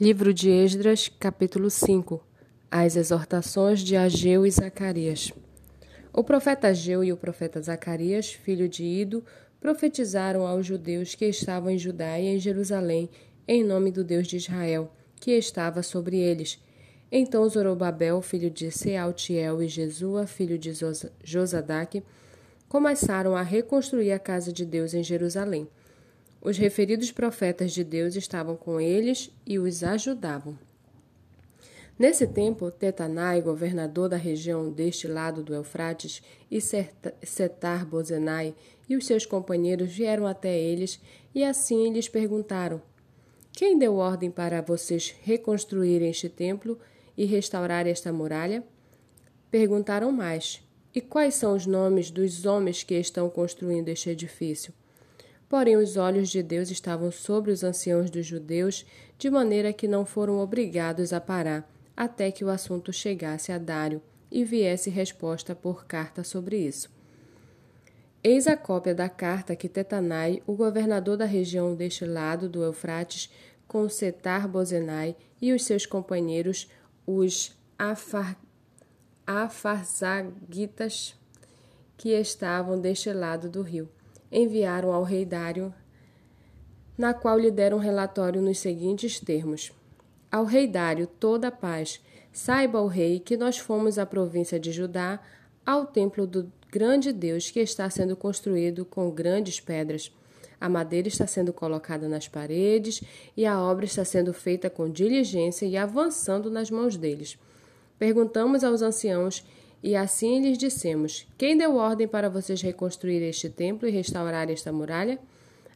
Livro de Esdras, capítulo 5 As exortações de Ageu e Zacarias. O profeta Ageu e o profeta Zacarias, filho de Ido, profetizaram aos judeus que estavam em Judá e em Jerusalém, em nome do Deus de Israel, que estava sobre eles. Então Zorobabel, filho de Sealtiel, e Jesua, filho de Josadaque, começaram a reconstruir a casa de Deus em Jerusalém. Os referidos profetas de Deus estavam com eles e os ajudavam. Nesse tempo, Tetanai, governador da região deste lado do Eufrates, e Setar Bozenai e os seus companheiros vieram até eles e assim lhes perguntaram: Quem deu ordem para vocês reconstruírem este templo e restaurar esta muralha? Perguntaram mais: E quais são os nomes dos homens que estão construindo este edifício? Porém, os olhos de Deus estavam sobre os anciãos dos judeus, de maneira que não foram obrigados a parar, até que o assunto chegasse a Dário e viesse resposta por carta sobre isso. Eis a cópia da carta que Tetanai, o governador da região deste lado do Eufrates, com Setar Bozenai e os seus companheiros, os Afar, Afarzagitas, que estavam deste lado do rio enviaram ao rei Dário, na qual lhe deram relatório nos seguintes termos: Ao rei Dário toda a paz. Saiba o rei que nós fomos à província de Judá, ao templo do grande Deus que está sendo construído com grandes pedras. A madeira está sendo colocada nas paredes e a obra está sendo feita com diligência e avançando nas mãos deles. Perguntamos aos anciãos e assim lhes dissemos: Quem deu ordem para vocês reconstruir este templo e restaurar esta muralha?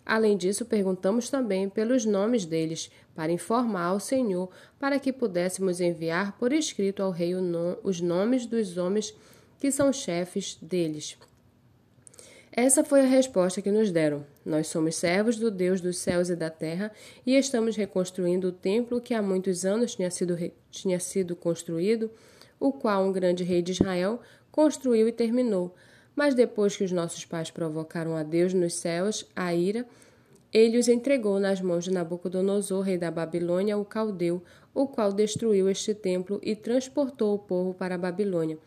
Além disso, perguntamos também pelos nomes deles, para informar ao Senhor, para que pudéssemos enviar por escrito ao rei os nomes dos homens que são chefes deles. Essa foi a resposta que nos deram. Nós somos servos do Deus dos céus e da terra e estamos reconstruindo o templo que há muitos anos tinha sido, tinha sido construído o qual um grande rei de Israel construiu e terminou. Mas depois que os nossos pais provocaram a Deus nos céus a ira, ele os entregou nas mãos de Nabucodonosor, rei da Babilônia, o caldeu, o qual destruiu este templo e transportou o povo para a Babilônia.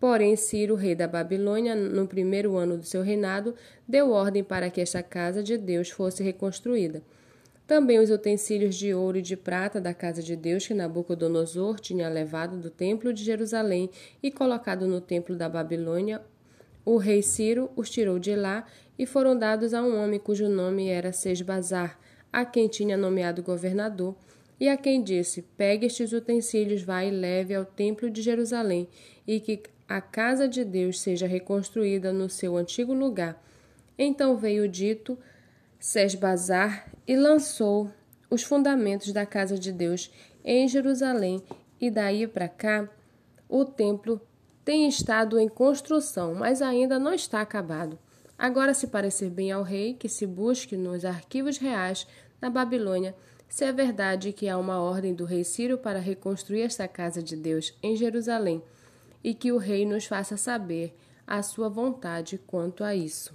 Porém, Ciro, rei da Babilônia, no primeiro ano do seu reinado, deu ordem para que esta casa de Deus fosse reconstruída. Também os utensílios de ouro e de prata da casa de Deus que Nabucodonosor tinha levado do templo de Jerusalém e colocado no templo da Babilônia, o rei Ciro os tirou de lá e foram dados a um homem cujo nome era Sesbazar, a quem tinha nomeado governador, e a quem disse: Pegue estes utensílios, vá e leve ao templo de Jerusalém, e que a casa de Deus seja reconstruída no seu antigo lugar. Então veio dito Sesbazar e lançou os fundamentos da casa de Deus em Jerusalém, e daí para cá o templo tem estado em construção, mas ainda não está acabado. Agora, se parecer bem ao rei, que se busque nos arquivos reais da Babilônia se é verdade que há uma ordem do rei Ciro para reconstruir esta casa de Deus em Jerusalém, e que o rei nos faça saber a sua vontade quanto a isso.